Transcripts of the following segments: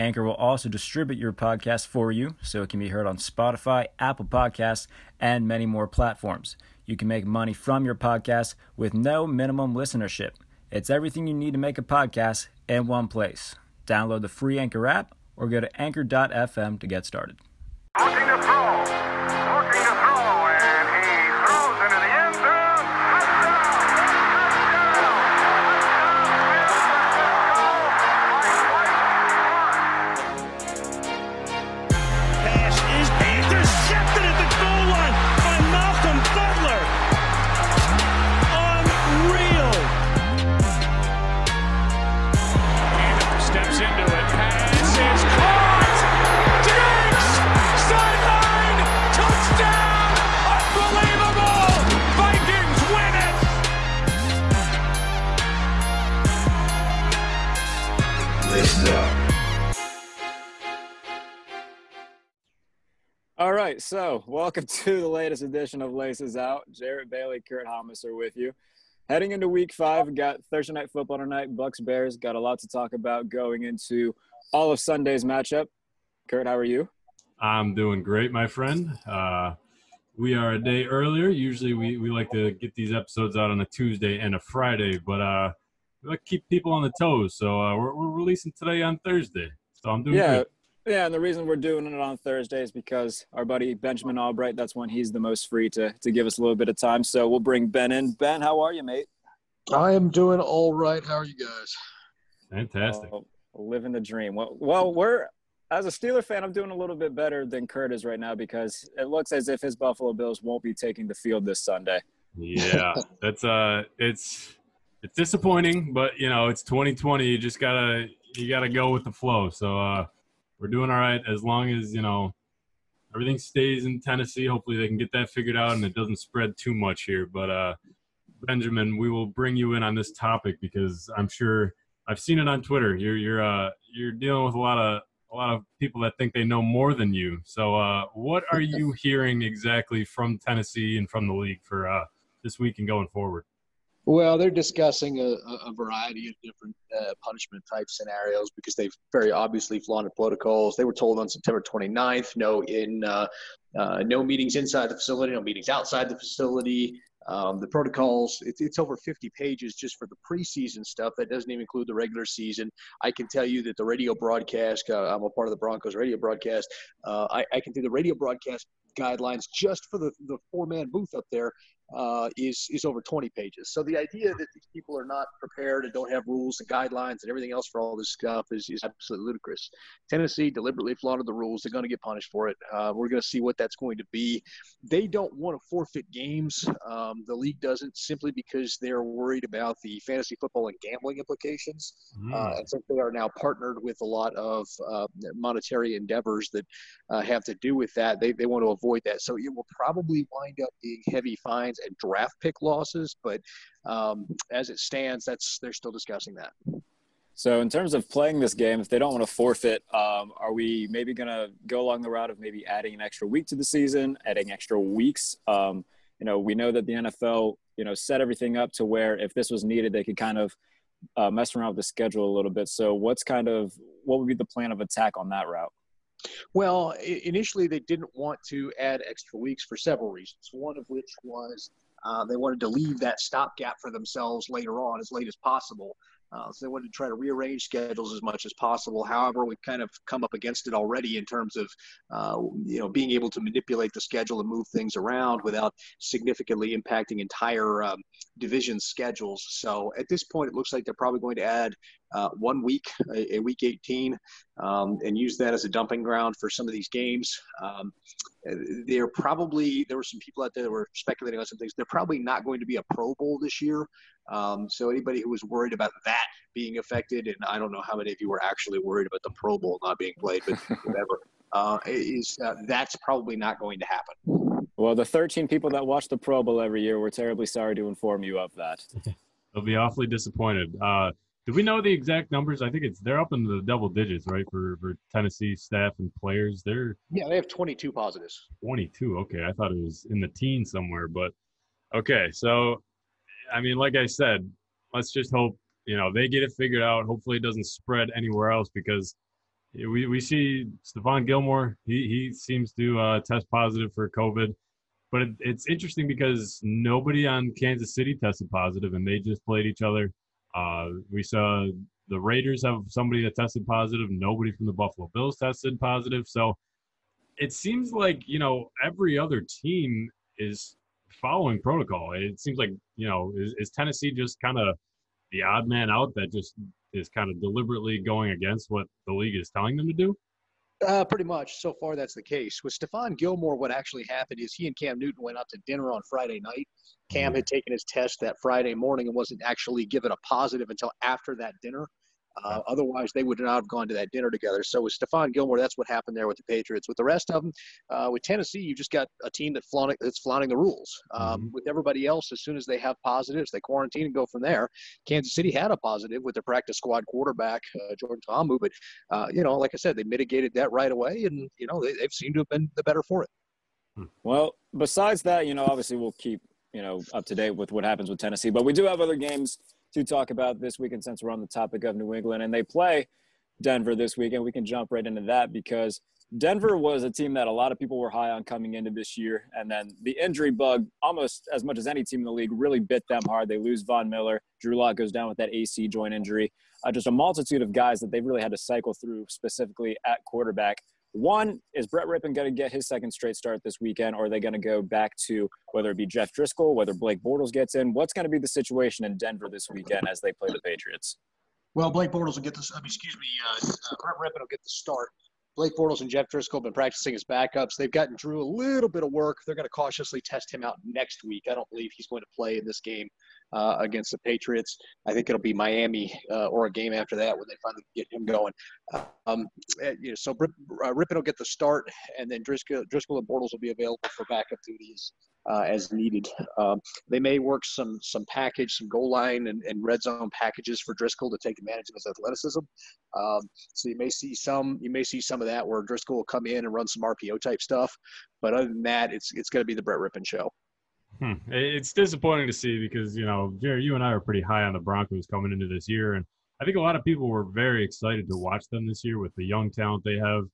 Anchor will also distribute your podcast for you so it can be heard on Spotify, Apple Podcasts, and many more platforms. You can make money from your podcast with no minimum listenership. It's everything you need to make a podcast in one place. Download the free Anchor app or go to anchor.fm to get started. Right, so welcome to the latest edition of Laces Out. Jarrett Bailey, Kurt Hamas are with you. Heading into week five, we got Thursday night football tonight, Bucks Bears. Got a lot to talk about going into all of Sunday's matchup. Kurt, how are you? I'm doing great, my friend. Uh, we are a day earlier. Usually, we, we like to get these episodes out on a Tuesday and a Friday, but uh, we like to keep people on the toes. So uh, we're, we're releasing today on Thursday. So I'm doing Yeah, good. Yeah, and the reason we're doing it on Thursday is because our buddy Benjamin Albright, that's when he's the most free to to give us a little bit of time. So we'll bring Ben in. Ben, how are you, mate? I am doing all right. How are you guys? Fantastic. Oh, living the dream. Well, well, we're as a Steeler fan, I'm doing a little bit better than Kurt is right now because it looks as if his Buffalo Bills won't be taking the field this Sunday. Yeah, that's uh, it's it's disappointing, but you know, it's 2020. You just gotta you gotta go with the flow. So uh, we're doing all right as long as you know everything stays in Tennessee. Hopefully, they can get that figured out and it doesn't spread too much here. But uh, Benjamin, we will bring you in on this topic because I'm sure I've seen it on Twitter. You're you're uh, you're dealing with a lot of a lot of people that think they know more than you. So, uh, what are you hearing exactly from Tennessee and from the league for uh, this week and going forward? Well, they're discussing a, a variety of different uh, punishment type scenarios because they've very obviously flaunted protocols. They were told on September 29th, no in uh, uh, no meetings inside the facility, no meetings outside the facility. Um, the protocols, it's, it's over 50 pages just for the preseason stuff. That doesn't even include the regular season. I can tell you that the radio broadcast, uh, I'm a part of the Broncos radio broadcast. Uh, I, I can do the radio broadcast guidelines just for the, the four man booth up there uh, is is over 20 pages. So the idea that these people are not prepared and don't have rules and guidelines and everything else for all this stuff is, is absolutely ludicrous. Tennessee deliberately flaunted the rules. They're going to get punished for it. Uh, we're going to see what that's going to be. They don't want to forfeit games. Um, the league doesn't simply because they're worried about the fantasy football and gambling implications. Uh, and since they are now partnered with a lot of uh, monetary endeavors that uh, have to do with that, they, they want to avoid that. So it will probably wind up being heavy fines and draft pick losses. But um, as it stands, that's they're still discussing that. So, in terms of playing this game, if they don't want to forfeit, um, are we maybe going to go along the route of maybe adding an extra week to the season, adding extra weeks? Um, you know, we know that the NFL, you know, set everything up to where if this was needed, they could kind of uh, mess around with the schedule a little bit. So, what's kind of what would be the plan of attack on that route? Well, initially they didn't want to add extra weeks for several reasons. One of which was uh, they wanted to leave that stopgap for themselves later on, as late as possible. Uh, so they wanted to try to rearrange schedules as much as possible. However, we've kind of come up against it already in terms of, uh, you know, being able to manipulate the schedule and move things around without significantly impacting entire um, division schedules. So at this point, it looks like they're probably going to add uh, one week, a, a week 18, um, and use that as a dumping ground for some of these games. Um, they're probably there were some people out there that were speculating on some things. They're probably not going to be a Pro Bowl this year. Um, so anybody who was worried about that being affected, and I don't know how many of you were actually worried about the Pro Bowl not being played, but whatever, uh, is uh, that's probably not going to happen. Well, the 13 people that watch the Pro Bowl every year, we're terribly sorry to inform you of that. They'll be awfully disappointed. Uh, do we know the exact numbers? I think it's they're up in the double digits, right? For for Tennessee staff and players, they're Yeah, they have 22 positives. 22. Okay, I thought it was in the teens somewhere, but okay. So, I mean, like I said, let's just hope you know they get it figured out. Hopefully, it doesn't spread anywhere else because we we see Stephon Gilmore. He he seems to uh, test positive for COVID, but it, it's interesting because nobody on Kansas City tested positive, and they just played each other. Uh, we saw the Raiders have somebody that tested positive. Nobody from the Buffalo Bills tested positive. So it seems like you know every other team is following protocol. It seems like you know is, is Tennessee just kind of the odd man out that just is kind of deliberately going against what the league is telling them to do? Uh, pretty much. So far, that's the case. With Stephon Gilmore, what actually happened is he and Cam Newton went out to dinner on Friday night. Cam had taken his test that Friday morning and wasn't actually given a positive until after that dinner. Uh, otherwise, they would not have gone to that dinner together. So with Stephon Gilmore, that's what happened there with the Patriots. With the rest of them, uh, with Tennessee, you just got a team that flaunting, that's flaunting the rules. Um, Mm-hmm. With everybody else, as soon as they have positives, they quarantine and go from there. Kansas City had a positive with their practice squad quarterback uh, Jordan Ta'amu, but uh, you know, like I said, they mitigated that right away, and you know they, they've seemed to have been the better for it. Well, besides that, you know, obviously we'll keep, you know, up to date with what happens with Tennessee, but we do have other games to talk about this weekend since we're on the topic of New England and they play Denver this weekend. We can jump right into that because Denver was a team that a lot of people were high on coming into this year. And then the injury bug, almost as much as any team in the league, really bit them hard. They lose Von Miller. Drew Lock goes down with that AC joint injury. Uh, just a multitude of guys that they've really had to cycle through, specifically at quarterback. One, is Brett Rypien going to get his second straight start this weekend, or are they going to go back to whether it be Jeff Driskel, whether Blake Bortles gets in? What's going to be the situation in Denver this weekend as they play the Patriots? Well, Blake Bortles will get this. I mean, excuse me, uh, uh, Brett Rypien will get the start. Blake Bortles and Jeff Driskel have been practicing as backups. They've gotten Drew a little bit of work. They're going to cautiously test him out next week. I don't believe he's going to play in this game uh, against the Patriots. I think it'll be Miami uh, or a game after that when they finally get him going. Um, you know, so Rip, uh, will get the start, and then Driskel, Driskel and Bortles will be available for backup duties uh, as needed. Um, they may work some some package, some goal line and, and red zone packages for Driskel to take advantage of his athleticism. Um, so you may see some you may see some of that where Driskel will come in and run some RPO type stuff. But other than that, it's it's going to be the Brett Rypien show. Hmm. It's disappointing to see because you know, Jerry, you and I are pretty high on the Broncos coming into this year, and I think a lot of people were very excited to watch them this year with the young talent they have,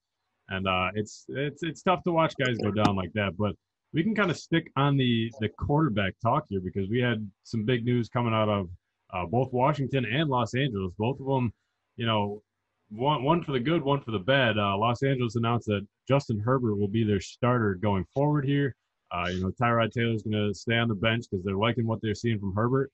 and uh, it's it's it's tough to watch guys go down like that. But we can kind of stick on the the quarterback talk here because we had some big news coming out of uh, both Washington and Los Angeles. Both of them, you know, one one for the good, one for the bad. Uh, Los Angeles announced that Justin Herbert will be their starter going forward here. Uh, you know, Tyrod Taylor's going to stay on the bench because they're liking what they're seeing from Herbert.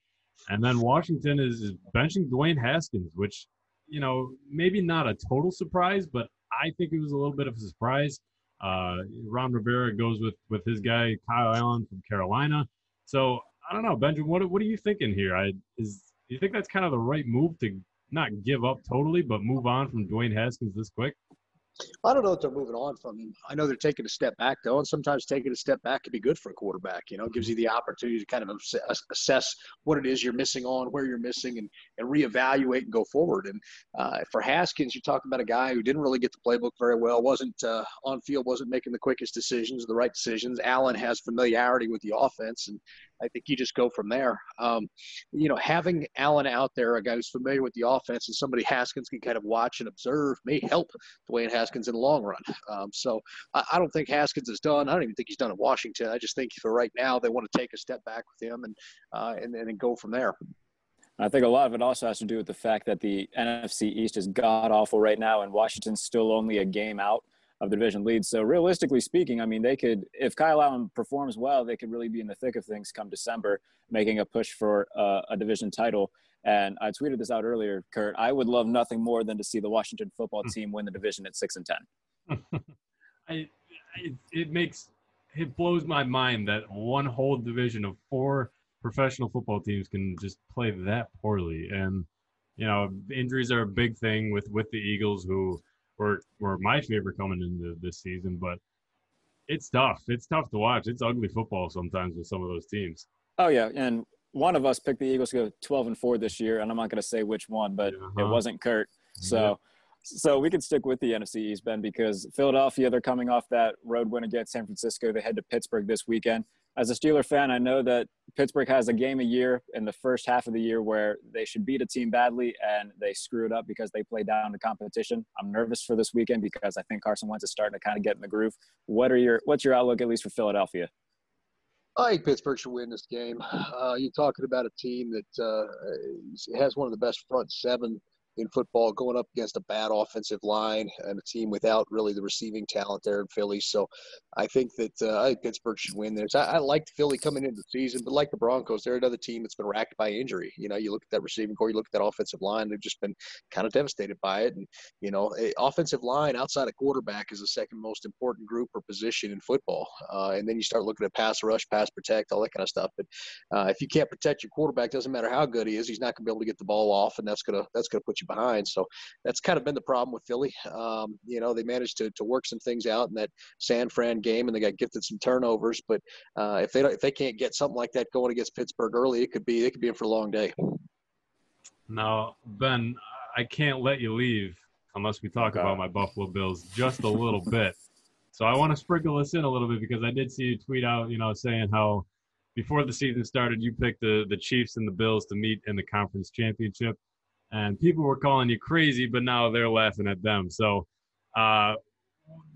And then Washington is, is benching Dwayne Haskins, which, you know, maybe not a total surprise, but I think it was a little bit of a surprise. Uh, Ron Rivera goes with with his guy Kyle Allen from Carolina. So I don't know, Benjamin. What what are you thinking here? I is do you think that's kind of the right move to not give up totally, but move on from Dwayne Haskins this quick? I don't know if they're moving on from. I know they're taking a step back though, and sometimes taking a step back can be good for a quarterback. You know, it gives you the opportunity to kind of assess, what it is you're missing on, where you're missing, and and reevaluate and go forward. And uh, for Haskins, you're talking about a guy who didn't really get the playbook very well, wasn't uh, on field, wasn't making the quickest decisions, the right decisions. Allen has familiarity with the offense, and I think you just go from there. Um, you know, having Allen out there, a guy who's familiar with the offense, and somebody Haskins can kind of watch and observe may help Dwayne Haskins in the long run. Um, so I, I, don't think Haskins is done. I don't even think he's done in Washington. I just think for right now they want to take a step back with him and uh, and, and go from there. I think a lot of it also has to do with the fact that the NFC East is god awful right now, and Washington's still only a game out of the division lead. So realistically speaking, I mean, they could, if Kyle Allen performs well, they could really be in the thick of things come December, making a push for uh, a division title. And I tweeted this out earlier, Kurt. I would love nothing more than to see the Washington football team win the division at six and ten. I, it, it makes it blows my mind that one whole division of four professional football teams can just play that poorly. And you know, injuries are a big thing with with the Eagles, who were were my favorite coming into this season. But it's tough. It's tough to watch. It's ugly football sometimes with some of those teams. Oh yeah, and one of us picked the Eagles to go 12 and 4 this year, and I'm not going to say which one, but Uh-huh. it wasn't Kurt. So, so we can stick with the NFC East, Ben, because Philadelphia they're coming off that road win against San Francisco. They head to Pittsburgh this weekend. As a Steeler fan, I know that Pittsburgh has a game a year in the first half of the year where they should beat a team badly and they screw it up because they play down to competition. I'm nervous for this weekend because I think Carson Wentz is starting to kind of get in the groove. What are your what's your outlook at least for Philadelphia? I think Pittsburgh should win this game. Uh, you're talking about a team that uh, has one of the best front seven in football, going up against a bad offensive line and a team without really the receiving talent there in Philly. So I think that uh, Pittsburgh should win this. I, I liked Philly coming into the season, but like the Broncos, they're another team that's been racked by injury. You know, you look at that receiving corps, you look at that offensive line, they've just been kind of devastated by it. And you know, a offensive line outside of quarterback is the second most important group or position in football. Uh, and then you start looking at pass rush, pass protect, all that kind of stuff. But uh, if you can't protect your quarterback, doesn't matter how good he is, he's not going to be able to get the ball off, and that's gonna that's gonna put you behind. So that's kind of been the problem with Philly. Um, you know, they managed to to work some things out in that San Fran game, and they got gifted some turnovers. But uh, if they don't, if they can't get something like that going against Pittsburgh early, it could be it could be in for a long day. Now, Ben, I can't let you leave unless we talk Okay. about my Buffalo Bills just a little bit. So I want to sprinkle this in a little bit because I did see you tweet out, you know, saying how before the season started, you picked the the Chiefs and the Bills to meet in the conference championship, and people were calling you crazy, but now they're laughing at them. So, uh,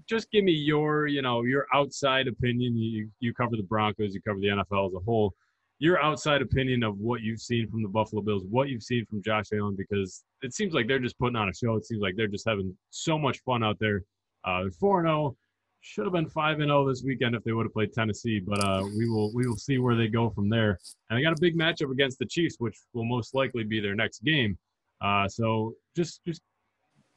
just give me your, you know, your outside opinion. You you cover the Broncos, you cover the NFL as a whole. Your outside opinion of what you've seen from the Buffalo Bills, what you've seen from Josh Allen, because it seems like they're just putting on a show. It seems like they're just having so much fun out there. Uh, they're four and zero. Should have been five and zero this weekend if they would have played Tennessee, but uh, we will we will see where they go from there. And they got a big matchup against the Chiefs, which will most likely be their next game. Uh, so just just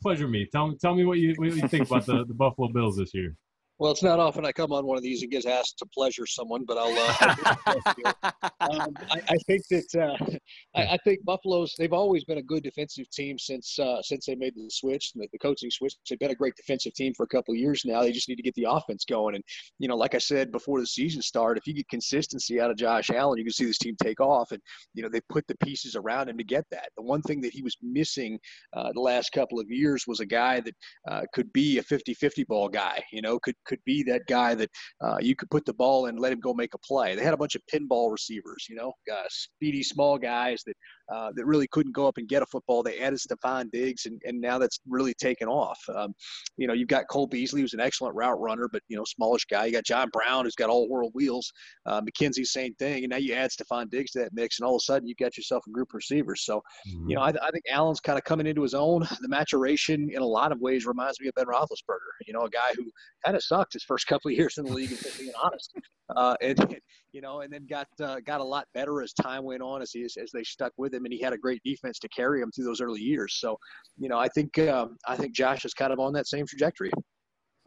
pleasure me. Tell me, tell me what you what you think about the, the Buffalo Bills this year. Well, it's not often I come on one of these and get asked to pleasure someone, but I'll. Uh, um, I, I think that uh, I, I think Buffalo's they've always been a good defensive team since uh, since they made the switch, the, the coaching switch. They've been a great defensive team for a couple of years now. They just need to get the offense going. And you know, like I said before the season started, if you get consistency out of Josh Allen, you can see this team take off. And you know, they put the pieces around him to get that. The one thing that he was missing uh, the last couple of years was a guy that uh, could be a 50-50 ball guy. You know, could could be that guy that uh, you could put the ball in, let him go make a play. They had a bunch of pinball receivers, you know, uh, speedy small guys that uh, that really couldn't go up and get a football. They added Stefon Diggs, and, and now that's really taken off. Um, you know, you've got Cole Beasley, who's an excellent route runner, but you know, smallish guy. You got John Brown, who's got all world wheels. Uh, McKenzie, same thing. And now you add Stefon Diggs to that mix, and all of a sudden you got yourself a group of receivers. So you know, I, I think Allen's kind of coming into his own. The maturation, in a lot of ways, reminds me of Ben Roethlisberger. You know, a guy who kind of sucked his first couple of years in the league, if I'm being honest. Uh, and you know, and then got uh, got a lot better as time went on, as he as they stuck with him, and he had a great defense to carry him through those early years. So, you know, I think um, I think Josh is kind of on that same trajectory.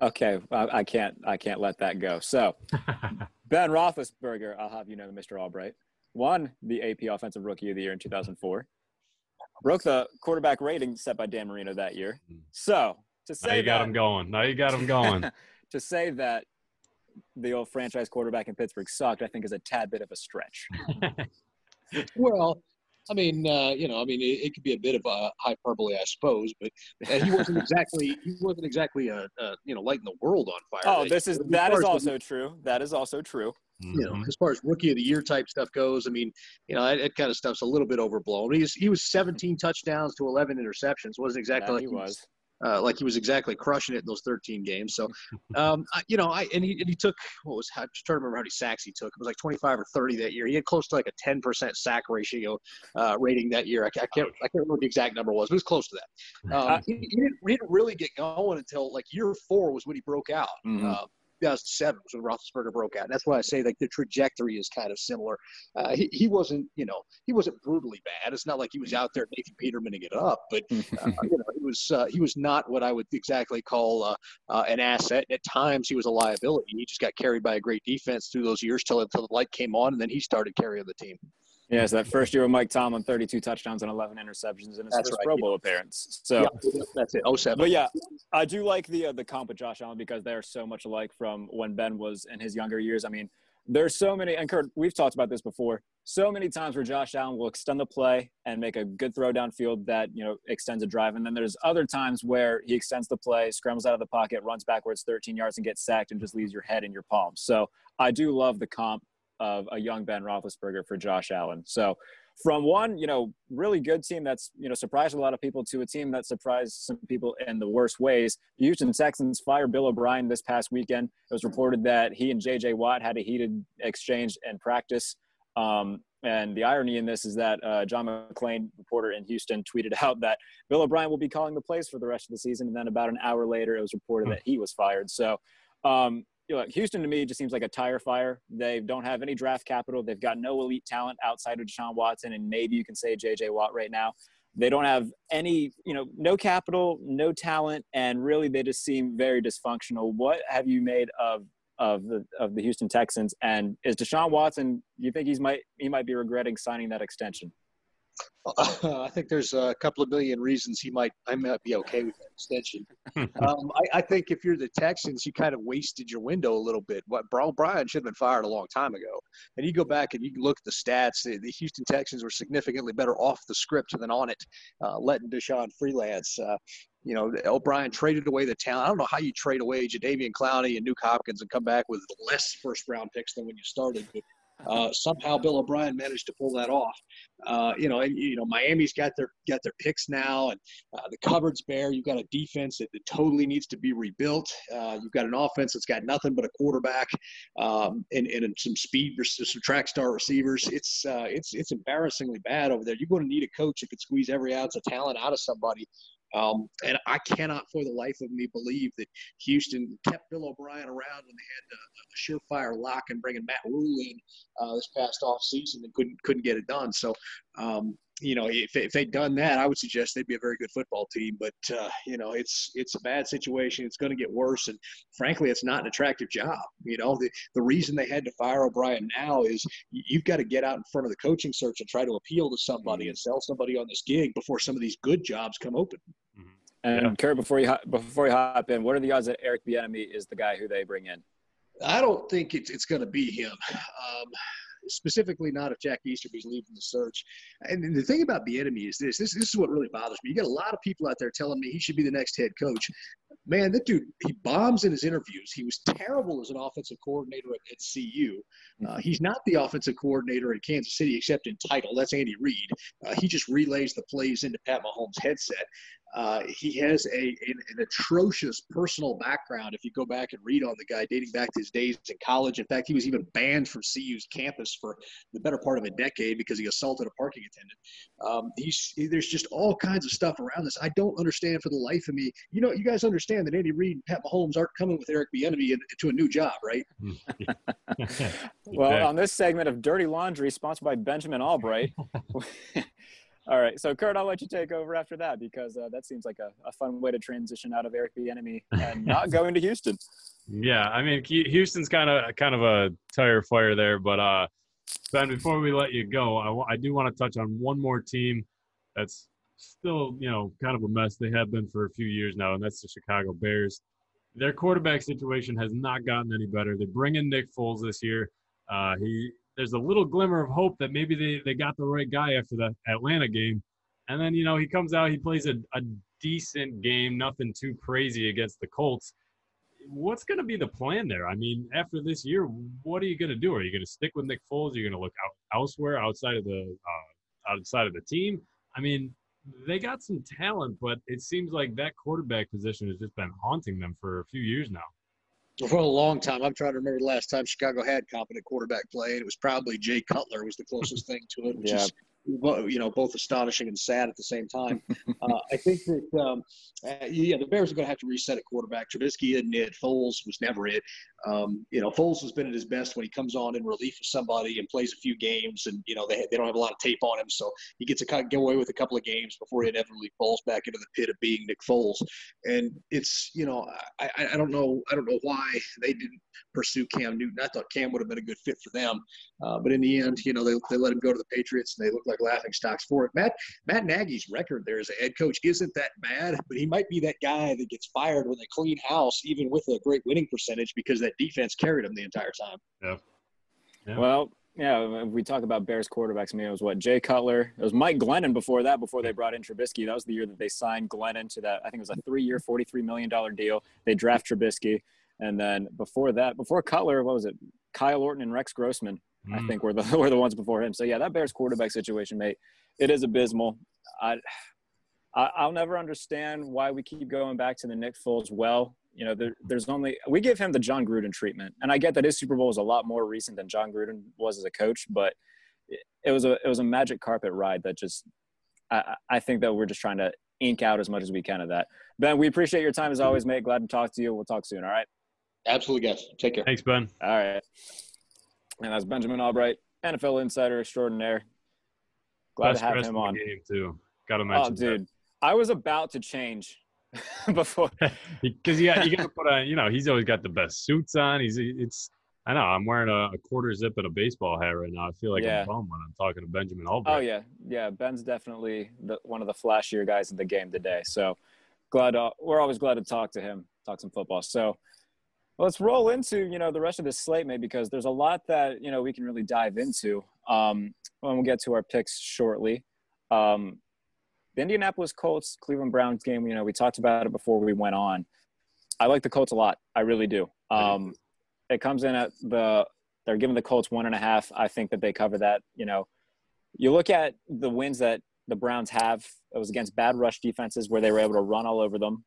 Okay, I, I can't I can't let that go. So Ben Roethlisberger, I'll have you know, Mr. Albright, won the AP Offensive Rookie of the Year in 2004. Broke the quarterback rating set by Dan Marino that year. So to Now say you got that, them going. Now you got him going. to say that the old franchise quarterback in Pittsburgh sucked, I think is a tad bit of a stretch. Well, I mean, uh, you know, I mean, it, it could be a bit of a hyperbole, I suppose, but uh, he wasn't exactly he wasn't exactly a, a you know lighting the world on fire. Oh, As this is far that as the- also true. That is also true. you know, as far as rookie of the year type stuff goes, I mean, you know, that, that kind of stuff's a little bit overblown. He's he was 17 touchdowns to 11 interceptions. wasn't exactly That like he he was was. Uh, like he was exactly crushing it in those 13 games. So, um, I, you know, I and he, and he took what was I'm just trying to remember how many sacks he took. It was like 25 or 30 that year. He had close to like a 10% sack ratio uh, rating that year. I, I can't I can't remember what the exact number was, but it was close to that. Um, he, he, didn't, he didn't really get going until like year four was when he broke out. Mhm. Uh, 2007 was when Roethlisberger broke out. And that's why I say like the trajectory is kind of similar. Uh, he, he wasn't, you know, he wasn't brutally bad. It's not like he was out there Nathan Peterman to get it up, but uh, you know, he was uh, he was not what I would exactly call uh, uh, an asset. At times, he was a liability. He just got carried by a great defense through those years till until the light came on, and then he started carrying the team. Yeah, so that first year with Mike Tomlin, 32 touchdowns and 11 interceptions in his That's first right, Pro yeah. Bowl appearance. So, yep, that's it. 07. but yeah, I do like the uh, the comp with Josh Allen because they are so much alike from when Ben was in his younger years. I mean, there's so many, and Kurt, we've talked about this before. So many times where Josh Allen will extend the play and make a good throw downfield that you know extends a drive, and then there's other times where he extends the play, scrambles out of the pocket, runs backwards 13 yards, and gets sacked, and just leaves your head in your palms. So I do love the comp of a young Ben Roethlisberger for Josh Allen. So from one, you know, really good team that's, you know, surprised a lot of people to a team that surprised some people in the worst ways. The Houston Texans fired Bill O'Brien this past weekend. It was reported that he and J.J. Watt had a heated exchange in practice. Um, and the irony in this is that uh, John McClain, reporter in Houston, tweeted out that Bill O'Brien will be calling the plays for the rest of the season. And then about an hour later, it was reported that he was fired. So, um, you know, Houston to me just seems like a tire fire. They don't have any draft capital. They've got no elite talent outside of Deshaun Watson, and maybe you can say J.J. Watt right now. They don't have any, you know, no capital, no talent, and really they just seem very dysfunctional. What have you made of of the of the Houston Texans? And is Deshaun Watson? You think he's might he might be regretting signing that extension? I think there's a couple of million reasons he might I might be okay with that extension. um, I, I think if you're the Texans, you kind of wasted your window a little bit. O'Brien should have been fired a long time ago. And you go back and you look at the stats. The, the Houston Texans were significantly better off the script than on it, uh, letting Deshaun freelance. Uh, you know, O'Brien traded away the talent. I don't know how you trade away Jadeveon Clowney and Nuke Hopkins and come back with less first round picks than when you started. But uh, somehow Bill O'Brien managed to pull that off. Uh, you know, and you know Miami's got their got their picks now, and uh, the cupboard's bare. You've got a defense that, that totally needs to be rebuilt. Uh, you've got an offense that's got nothing but a quarterback um, and, and some speed, versus some track star receivers. It's uh, it's it's embarrassingly bad over there. You're going to need a coach that can squeeze every ounce of talent out of somebody. Um, and I cannot for the life of me believe that Houston kept Bill O'Brien around when they had a, a surefire lock and bringing Matt Rhule in uh, this past off season and couldn't couldn't get it done. So, um, you know, if, if they'd done that, I would suggest they'd be a very good football team. But uh, you know, it's it's a bad situation. It's going to get worse, and frankly, it's not an attractive job. You know, the the reason they had to fire O'Brien now is you've got to get out in front of the coaching search and try to appeal to somebody and sell somebody on this gig before some of these good jobs come open. And Yeah. Kurt, before you hop- before you hop in, what are the odds that Eric Bieniemy is the guy who they bring in? I don't think it's it's going to be him. Um, specifically, not if Jack Easterby's leaving the search. And the thing about the enemy is this, this: this is what really bothers me. You got a lot of people out there telling me he should be the next head coach. Man, that dude he bombs in his interviews. He was terrible as an offensive coordinator at, at CU. Uh, he's not the offensive coordinator in Kansas City except in title. That's Andy Reid. Uh, he just relays the plays into Pat Mahomes' headset. Uh, he has a an, an atrocious personal background. If you go back and read on the guy, dating back to his days in college. In fact, he was even banned from CU's campus for the better part of a decade because he assaulted a parking attendant. Um, he's there's just all kinds of stuff around this. I don't understand for the life of me. You know, you guys understand that Andy Reid and Pat Mahomes aren't coming with Eric Bieniemy in- to a new job, right? Well, on this segment of Dirty Laundry, sponsored by Benjamin Albright. All right, so Kurt, I'll let you take over after that because uh, that seems like a, a fun way to transition out of Eric the Enemy and not going to Houston. Yeah, I mean Houston's kind of kind of a tire fire there, but uh, Ben, before we let you go, I, do want to touch on one more team that's still you know kind of a mess. They have been for a few years now, and that's the Chicago Bears. Their quarterback situation has not gotten any better. They bring in Nick Foles this year. Uh, he there's a little glimmer of hope that maybe they, they got the right guy after the Atlanta game, and then you know he comes out, he plays a, a decent game, nothing too crazy against the Colts what's going to be the plan there? I mean, after this year, what are you going to do? Are you going to stick with Nick Foles? Are you going to look out elsewhere outside of the uh, outside of the team? I mean, they got some talent, but it seems like that quarterback position has just been haunting them for a few years now. For a long time, I'm trying to remember the last time Chicago had competent quarterback play, and it was probably Jay Cutler was the closest thing to it, which Yeah. is you know both astonishing and sad at the same time. uh, I think that um, uh, yeah, the Bears are going to have to reset at quarterback. Trubisky isn't it. Foles was never it. Um, you know, Foles has been at his best when he comes on in relief of somebody and plays a few games, and you know they, they don't have a lot of tape on him, so he gets to kind of get away with a couple of games before he inevitably falls back into the pit of being Nick Foles. And it's you know I, I, don't know I don't know why they didn't pursue Cam Newton. I thought Cam would have been a good fit for them, uh, but in the end, you know they, they let him go to the Patriots, and they look like laughing stocks for it. Matt Matt Nagy's record there as a head coach isn't that bad, but he might be that guy that gets fired when they clean house, even with a great winning percentage, because that defense carried him the entire time. Yeah. Yeah. Well, yeah, we talk about Bears quarterbacks, I mean, it was what Jay Cutler. It was Mike Glennon before that. Before they brought in Trubisky, that was the year that they signed Glennon to that. I think it was a three-year, forty-three million dollar deal. They draft Trubisky, and then before that, before Cutler, what was it? Kyle Orton and Rex Grossman, I Mm. think, were the were the ones before him. So yeah, that Bears quarterback situation, mate, it is abysmal. I, I I'll never understand why we keep going back to the Nick Foles well. You know, there, there's only we give him the Jon Gruden treatment, and I get that his Super Bowl was a lot more recent than Jon Gruden was as a coach, but it, it was a it was a magic carpet ride that just I, I I think that we're just trying to ink out as much as we can of that. Ben, we appreciate your time as always, mate. Glad to talk to you. We'll talk soon. All right. Absolutely, guys. Take care. Thanks, Ben. All right. And that's Benjamin Albright, NFL insider extraordinaire. Glad Best to have him in the on. game too. Got to mention. Oh, mention, dude, I was about to change before. because yeah, you got to put on. You know, he's always got the best suits on. He's it's. I know I'm wearing a, a quarter zip and a baseball hat right now. I feel like Yeah. I'm bum when I'm talking to Benjamin Albright. Oh yeah, yeah. Ben's definitely the, one of the flashier guys in the game today. So glad uh, we're always glad to talk to him, talk some football. So let's roll into you know the rest of this slate, mate, because there's a lot that you know we can really dive into. Um, when we'll get to our picks shortly. Um, the Indianapolis Colts Cleveland Browns game. You know, we talked about it before we went on. I like the Colts a lot. I really do. Um, it comes in at the they're giving the Colts one and a half. I think that they cover that. You know, you look at the wins that the Browns have. It was against bad rush defenses where they were able to run all over them.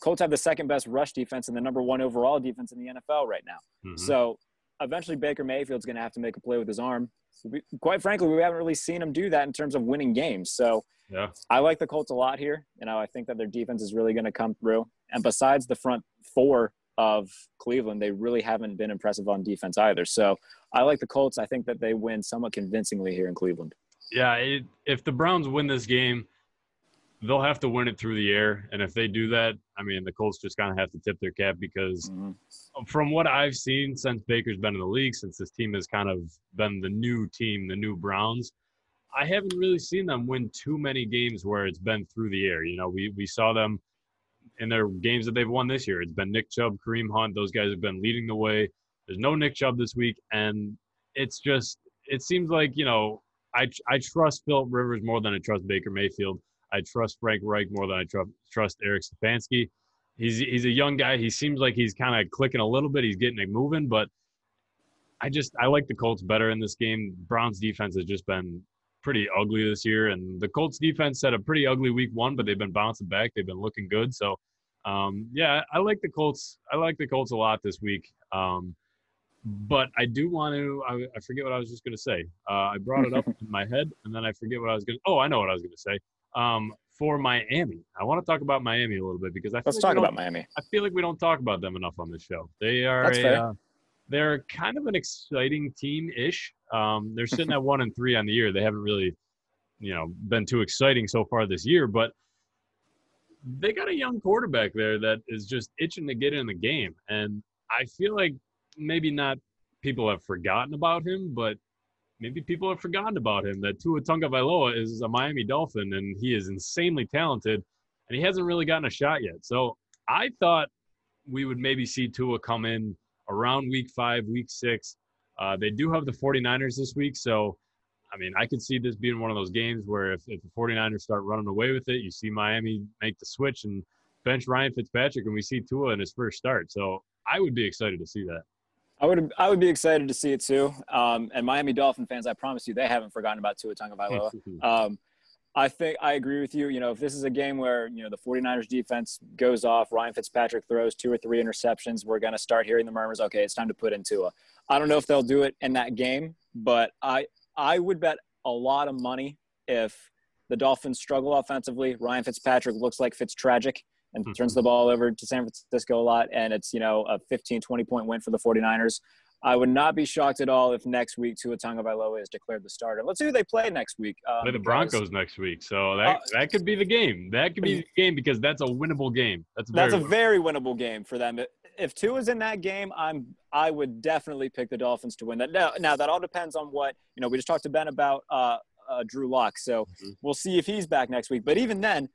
Colts have the second best rush defense and the number one overall defense in the NFL right now. Mhm. So eventually Baker Mayfield's going to have to make a play with his arm. We, quite frankly, we haven't really seen him do that in terms of winning games. So yeah. I like the Colts a lot here. You know, I think that their defense is really going to come through. And besides the front four of Cleveland, they really haven't been impressive on defense either. So I like the Colts. I think that they win somewhat convincingly here in Cleveland. Yeah, it, if the Browns win this game, they'll have to win it through the air. And if they do that, I mean, the Colts just kind of have to tip their cap because mm-hmm. from what I've seen since Baker's been in the league, since this team has kind of been the new team, the new Browns, I haven't really seen them win too many games where it's been through the air. You know, we, we saw them in their games that they've won this year. It's been Nick Chubb, Kareem Hunt. Those guys have been leading the way. There's no Nick Chubb this week. And it's just, it seems like, you know, I, I trust Philip Rivers more than I trust Baker Mayfield. I trust Frank Reich more than I trust trust Eric Stefanski. He's he's a young guy. He seems like he's kind of clicking a little bit. He's getting it moving, but I just I like the Colts better in this game. Browns defense has just been pretty ugly this year, and the Colts defense had a pretty ugly week one, but they've been bouncing back. They've been looking good. So, um, yeah, I like the Colts. I like the Colts a lot this week. Um, but I do want to. I, I forget what I was just going to say. Uh, I brought it up in my head, and then I forget what I was going. to Oh, I know what I was going to say. Um, for Miami, I want to talk about Miami a little bit because I feel Let's like talk about Miami. I feel like we don't talk about them enough on this show. They are a, uh, they're kind of an exciting team ish. Um, they're sitting at one and three on the year. They haven't really, you know, been too exciting so far this year, but they got a young quarterback there that is just itching to get in the game. And I feel like maybe not people have forgotten about him, but maybe people have forgotten about him. That Tua Tagovailoa is a Miami Dolphin, and he is insanely talented, and he hasn't really gotten a shot yet. So I thought we would maybe see Tua come in around week five, week six. Uh, they do have the 49ers this week, so I mean, I could see this being one of those games where if, if the 49ers start running away with it, you see Miami make the switch and bench Ryan Fitzpatrick, and we see Tua in his first start. So I would be excited to see that. I would I would be excited to see it too. Um, and Miami Dolphin fans, I promise you, they haven't forgotten about Tua Tagovailoa. Um, I think I agree with you. You know, if this is a game where, you know, the 49ers defense goes off, Ryan Fitzpatrick throws two or three interceptions, we're going to start hearing the murmurs, okay, it's time to put in Tua. I don't know if they'll do it in that game, but I I would bet a lot of money if the Dolphins struggle offensively, Ryan Fitzpatrick looks like Fitztragic and Mhm. turns the ball over to San Francisco a lot, and it's you know a 15, 20 point win for the 49ers. I would not be shocked at all if next week Tua Tagovailoa is declared the starter. Let's see who they play next week. um, Play the Broncos next week, so that Uh, that could be the game. That could be the game because that's a winnable game. That's very That's a winnable. very winnable game for them. If Tua's in that game, I'm I would definitely pick the Dolphins to win that. Now, now that all depends on what you know. We just talked to Ben about uh, uh, Drew Lock, so Mhm. we'll see if he's back next week. But even then,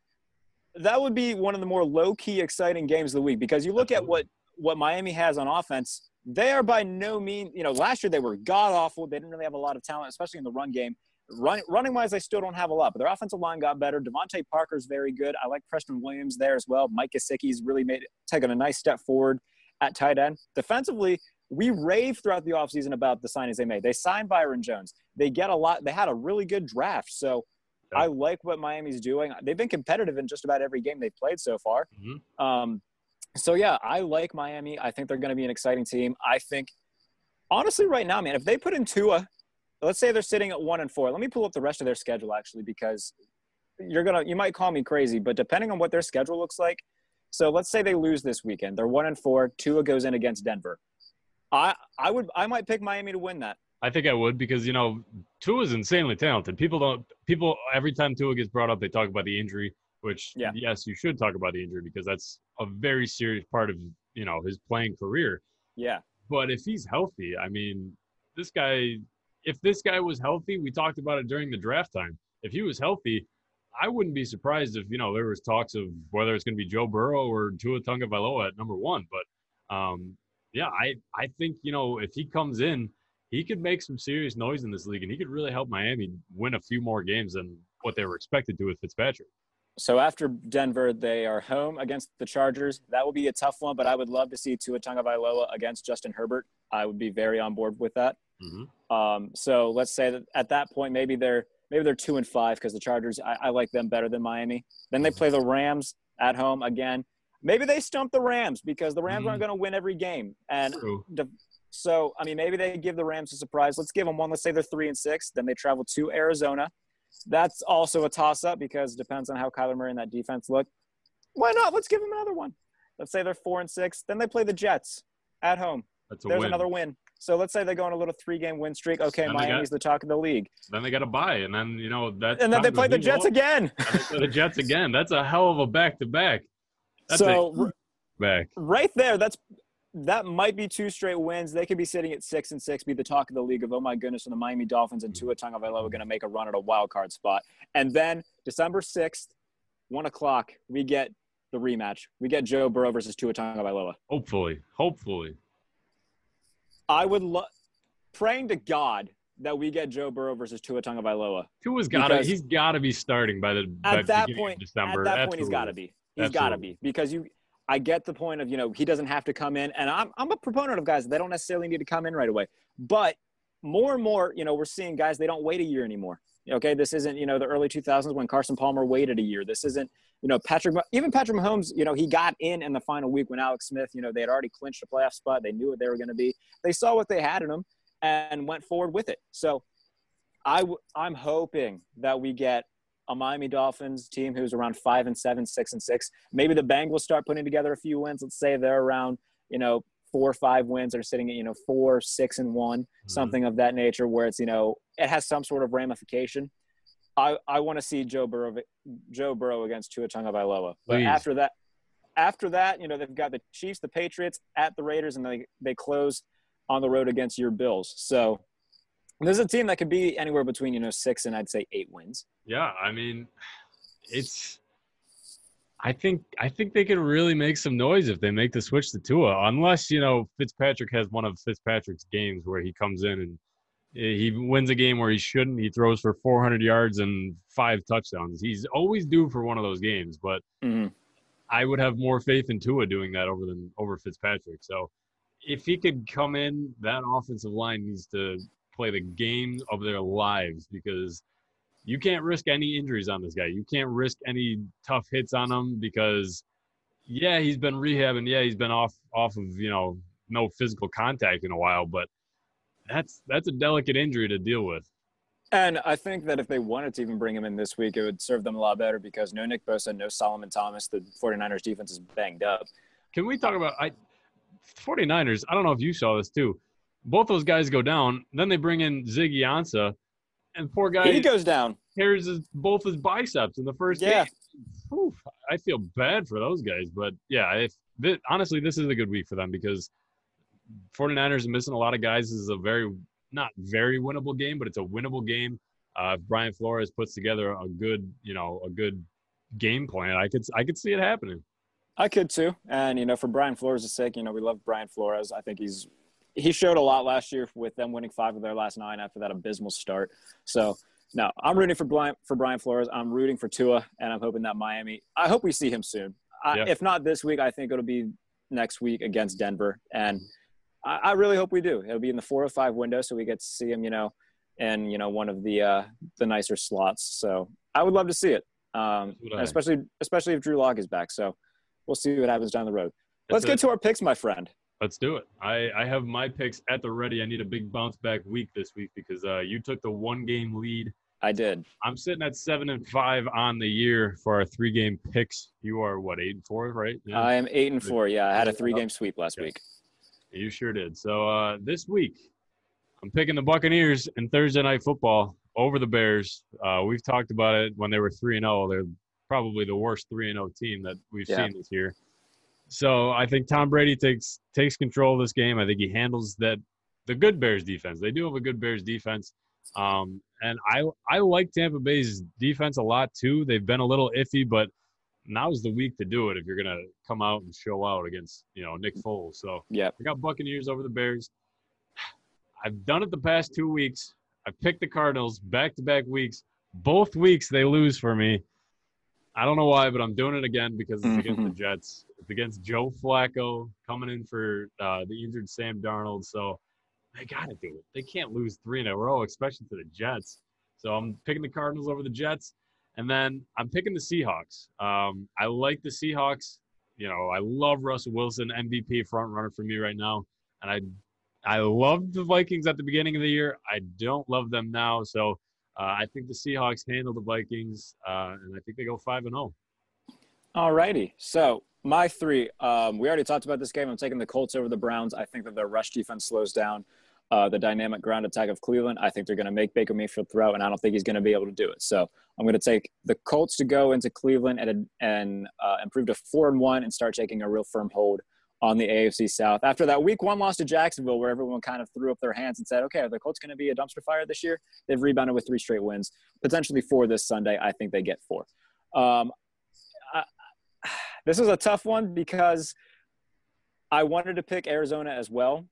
that would be one of the more low key, exciting games of the week because you look at what what Miami has on offense. They are by no means, you know, last year they were god awful. They didn't really have a lot of talent, especially in the run game. Run, running wise, they still don't have a lot, but their offensive line got better. DeVante Parker's very good. I like Preston Williams there as well. Mike Gesicki's really made taken a nice step forward at tight end. Defensively, we rave throughout the offseason about the signings they made. They signed Byron Jones. They get a lot. They had a really good draft. So. I like what Miami's doing. They've been competitive in just about every game they've played so far. Mhm. Um, so yeah, I like Miami. I think they're going to be an exciting team. I think, honestly, right now, man, if they put in Tua, let's say they're sitting at one and four. Let me pull up the rest of their schedule actually, because you're gonna you might call me crazy, but depending on what their schedule looks like. So let's say they lose this weekend. They're one and four. Tua goes in against Denver. I I would I might pick Miami to win that. I think I would because you know Tua is insanely talented. People don't people every time Tua gets brought up, they talk about the injury, which Yeah. yes, you should talk about the injury because that's a very serious part of you know his playing career. Yeah. But if he's healthy, I mean, this guy, if this guy was healthy, we talked about it during the draft time. If he was healthy, I wouldn't be surprised if you know there was talks of whether it's going to be Joe Burrow or Tua Tagovailoa at number one. But um, yeah, I I think you know if he comes in, he could make some serious noise in this league, and he could really help Miami win a few more games than what they were expected to with Fitzpatrick. So after Denver, they are home against the Chargers. That will be a tough one, but I would love to see Tua Tagovailoa against Justin Herbert. I would be very on board with that. Mm-hmm. Um, so let's say that at that point, maybe they're maybe they're two and five because the Chargers I, I like them better than Miami. Then they play the Rams at home again. Maybe they stump the Rams because the Rams Mhm. aren't going to win every game. And True. So I mean, maybe they give the Rams a surprise. Let's give them one. Let's say they're three and six. Then they travel to Arizona. That's also a toss up because it depends on how Kyler Murray and that defense look. Why not? Let's give them another one. Let's say they're four and six. Then they play the Jets at home. That's a There's win. another win. So let's say they go on a little three game win streak. Okay, Then they got- Miami's the talk of the league. Then they got to bye, and then you know that. And then they play the Jets again. the Jets again. That's a hell of a back to back. That's so back. right there, that's that might be two straight wins. They could be sitting at six and six, be the talk of the league of oh my goodness, and the Miami Dolphins and mm. Tua Tagovailoa are going to make a run at a wild card spot. And then December sixth, one o'clock, we get the rematch. We get Joe Burrow versus Tua Tagovailoa. Hopefully, hopefully. I would love praying to God that we get Joe Burrow versus Tua Tagovailoa. Tua's got to he's got to be starting by the by at that point, of December. at that point, he's got to be. He's got to be because you. I get the point of you know he doesn't have to come in, and I'm I'm a proponent of guys they don't necessarily need to come in right away, but more and more you know we're seeing guys they don't wait a year anymore. Okay, this isn't you know the early 2000s when Carson Palmer waited a year. This isn't you know Patrick even Patrick Mahomes. You know he got in in the final week when Alex Smith. You know they had already clinched a playoff spot. They knew what they were going to be. They saw what they had in them and went forward with it. So I w- I'm hoping that we get a Miami Dolphins team who's around five and seven, six and six. Maybe the Bengals start putting together a few wins. Let's say they're around, you know, four or five wins. They're sitting at, you know, four, six and one, mm-hmm. something of that nature, where it's, you know, it has some sort of ramification. I, I want to see Joe Burrow, Joe Burrow against Tua Tagovailoa. But after that, after that, you know, they've got the Chiefs, the Patriots at the Raiders, and they they close on the road against your Bills. So this is a team that could be anywhere between you know six and I'd say eight wins. Yeah, I mean, it's. I think I think they could really make some noise if they make the switch to Tua, unless you know Fitzpatrick has one of Fitzpatrick's games where he comes in and he wins a game where he shouldn't. He throws for 400 yards and five touchdowns. He's always due for one of those games, but Mhm. I would have more faith in Tua doing that over than over Fitzpatrick. So if he could come in, that offensive line needs to play the game of their lives because you can't risk any injuries on this guy. You can't risk any tough hits on him because yeah, he's been rehabbing, yeah, he's been off off of, you know, no physical contact in a while, but that's that's a delicate injury to deal with. And I think that if they wanted to even bring him in this week, it would serve them a lot better because no Nick Bosa, no Solomon Thomas. The 49ers defense is banged up. Can we talk about I 49ers? I don't know if you saw this too. Both those guys go down. Then they bring in Ziggy Ansah, and poor guy He goes down. tears his, both his biceps in the first Yeah. game. Oof, I feel bad for those guys, but yeah, if honestly, this is a good week for them because 49ers are missing a lot of guys. This is a very not very winnable game, but it's a winnable game. Uh, if Brian Flores puts together a good, you know, a good game plan, I could I could see it happening. I could too. And, you know, for Brian Flores' sake, you know, we love Brian Flores. I think he's he showed a lot last year with them winning five of their last nine after that abysmal start. So no, I'm rooting for Brian for Brian Flores. I'm rooting for Tua, and I'm hoping that Miami. I hope we see him soon. I, Yeah. If not this week, I think it'll be next week against Denver, and I, I really hope we do. It'll be in the four or five window, so we get to see him. You know, in you know one of the uh, the nicer slots. So I would love to see it, um, So would I. and especially especially if Drew Lock is back. So we'll see what happens down the road. Let's get to our picks, my friend. Let's do it. I, I have my picks at the ready. I need a big bounce back week this week because uh, you took the one game lead. I did. I'm sitting at seven and five on the year for our three game picks. You are what eight and four, right? Yeah, I am eight and four. Yeah, I had a three game sweep last Yeah. week. you sure did. So uh, this week, I'm picking the Buccaneers in Thursday night football over the Bears. Uh, we've talked about it when they were three and zero. They're probably the worst three and zero team that we've Yeah. seen this year. So I think Tom Brady takes takes control of this game. I think he handles that the good Bears defense. They do have a good Bears defense. Um, and I I like Tampa Bay's defense a lot too. They've been a little iffy, but now's the week to do it if you're gonna come out and show out against you know Nick Foles. So yeah, I got Buccaneers over the Bears. I've done it the past two weeks. I picked the Cardinals back to back weeks. Both weeks they lose for me. I don't know why, but I'm doing it again because it's against the Jets. It's against Joe Flacco coming in for uh, the injured Sam Darnold. So they got to do it. They can't lose three in a row, especially to the Jets. So I'm picking the Cardinals over the Jets. And then I'm picking the Seahawks. Um, I like the Seahawks. You know, I love Russell Wilson, MVP front runner for me right now. And I I loved the Vikings at the beginning of the year. I don't love them now. So I think the Seahawks handle the Vikings, uh, and I think they go five and oh. zero. All righty. So my three. Um, we already talked about this game. I'm taking the Colts over the Browns. I think that their rush defense slows down uh, the dynamic ground attack of Cleveland. I think they're going to make Baker Mayfield throw, and I don't think he's going to be able to do it. So I'm going to take the Colts to go into Cleveland and and uh, improve to four and one and start taking a real firm hold on the AFC South. After that week one loss to Jacksonville, where everyone kind of threw up their hands and said, okay, are the Colts going to be a dumpster fire this year? They've rebounded with three straight wins, potentially four this Sunday. I think they get four. Um, I, this is a tough one because I wanted to pick Arizona as well,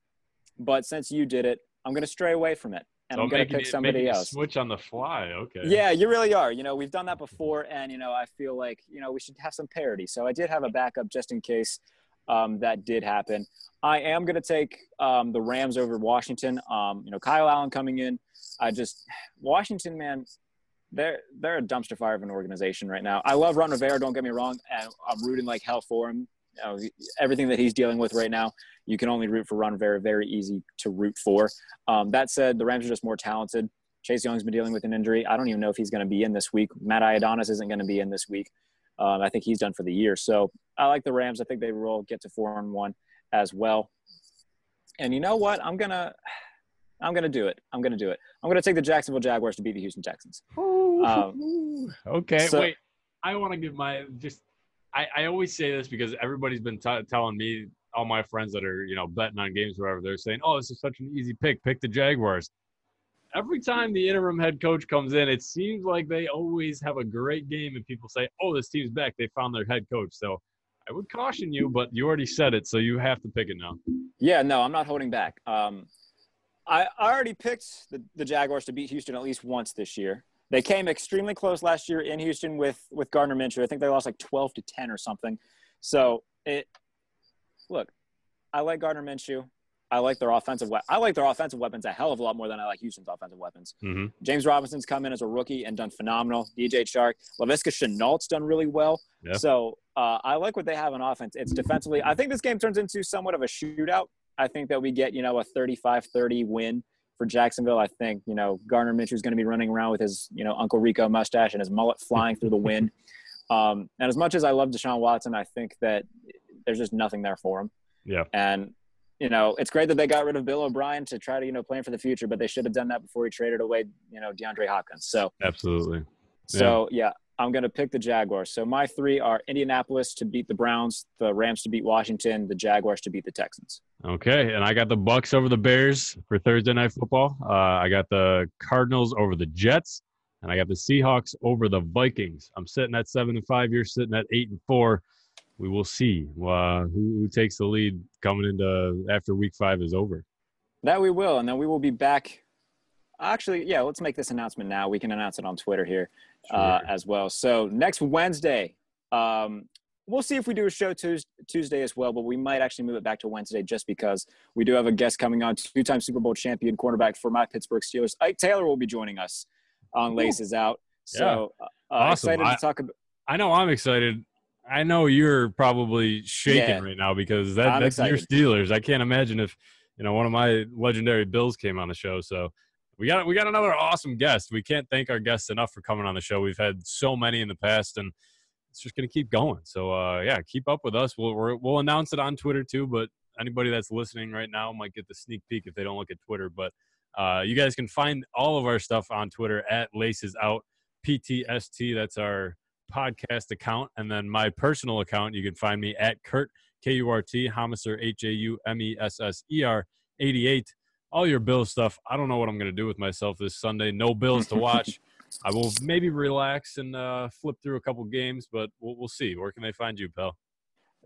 but since you did it, I'm going to stray away from it. And So I'm going to pick it- somebody else. Switch on the fly. Okay. Yeah, you really are. You know, we've done that before, and you know, I feel like you know we should have some parity. So I did have a backup just in case um, that did happen. I am going to take um, the Rams over Washington. Um, you know, Kyle Allen coming in. I just Washington, man, they're they're a dumpster fire of an organization right now. I love Ron Rivera. Don't get me wrong, I'm rooting like hell for him. You know, everything that he's dealing with right now, you can only root for Ron Rivera. Very easy to root for. Um, that said, the Rams are just more talented. Chase Young's been dealing with an injury. I don't even know if he's going to be in this week. Matt Ioannidis isn't going to be in this week. Um, I think he's done for the year. So I like the Rams. I think they will get to four and one as well. And you know what? I'm gonna, I'm gonna do it. I'm gonna do it. I'm gonna take the Jacksonville Jaguars to beat the Houston Texans. Um, okay. so- wait. I want to give my just. I, I always say this because everybody's been t- telling me, all my friends that are you know betting on games, or whatever, they're saying, "Oh, this is such an easy pick. Pick the Jaguars." Every time the interim head coach comes in, it seems like they always have a great game, and people say, "Oh, this team's back. They found their head coach." So, I would caution you, but you already said it, so you have to pick it now. Yeah, no, I'm not holding back. Um, I, already picked the, the Jaguars to beat Houston at least once this year. They came extremely close last year in Houston with with Gardner Minshew. I think they lost like 12 to 10 or something. So it look, I like Gardner Minshew. I like their offensive. We- I like their offensive weapons a hell of a lot more than I like Houston's offensive weapons. Mm-hmm. James Robinson's come in as a rookie and done phenomenal. DJ Chark, Laviska Shenault's done really well. Yeah. So uh, I like what they have on offense. It's defensively. I think this game turns into somewhat of a shootout. I think that we get, you know, a 35-30 win for Jacksonville. I think you know Gardner Minshew is going to be running around with his you know Uncle Rico mustache and his mullet flying through the wind. Um, and as much as I love Deshaun Watson, I think that there's just nothing there for him. Yeah. And you know, it's great that they got rid of Bill O'Brien to try to you know plan for the future, but they should have done that before he traded away you know DeAndre Hopkins. So Absolutely. so yeah, I'm going to pick the Jaguars. So my three are Indianapolis to beat the Browns, the Rams to beat Washington, the Jaguars to beat the Texans. Okay, and I got the Bucs over the Bears for Thursday night football. Uh, I got the Cardinals over the Jets, and I got the Seahawks over the Vikings. I'm sitting at seven and five. You're sitting at eight and four. We will see uh, who, who takes the lead coming into after Week Five is over. That we will, and then we will be back. Actually, yeah, let's make this announcement now. We can announce it on Twitter here uh, as well. So next Wednesday, um, we'll see if we do a show Tuesday as well, but we might actually move it back to Wednesday just because we do have a guest coming on, two-time Super Bowl champion cornerback for my Pittsburgh Steelers. Ike Taylor will be joining us on Laces Out. So uh, Awesome. excited I- to talk about. I know I'm excited. I know you're probably shaking Yeah. right now because that, that's your. Steelers. I can't imagine if you know one of my legendary Bills came on the show. So we got we got another awesome guest. We can't thank our guests enough for coming on the show. We've had so many in the past, and it's just gonna keep going. So uh, yeah, keep up with us. We'll we're, we'll announce it on Twitter too. But anybody that's listening right now might get the sneak peek if they don't look at Twitter. But uh, you guys can find all of our stuff on Twitter at Laces Out PTST. That's our podcast account, and then my personal account. You can find me at Kurt K U R T Haumesser H A U M E S S E R eighty eight. All your Bills stuff. I don't know what I'm going to do with myself this Sunday. No Bills to watch. I will maybe relax and uh, flip through a couple games, but we'll, we'll see. Where can they find you, pal?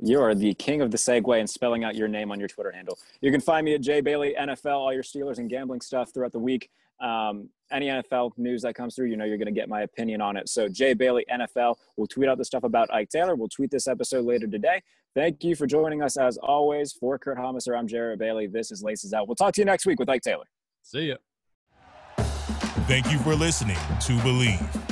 You are the king of the segue and spelling out your name on your Twitter handle. You can find me at Jay Bailey NFL, all your Steelers and gambling stuff throughout the week. Um, any NFL news that comes through, you know you're going to get my opinion on it. So Jay Bailey NFL. We'll tweet out the stuff about Ike Taylor. We'll tweet this episode later today. Thank you for joining us as always. For Kurt Haumesser, I'm Jared Bailey. This is Laces Out. We'll talk to you next week with Ike Taylor. See ya. Thank you for listening to Bleav.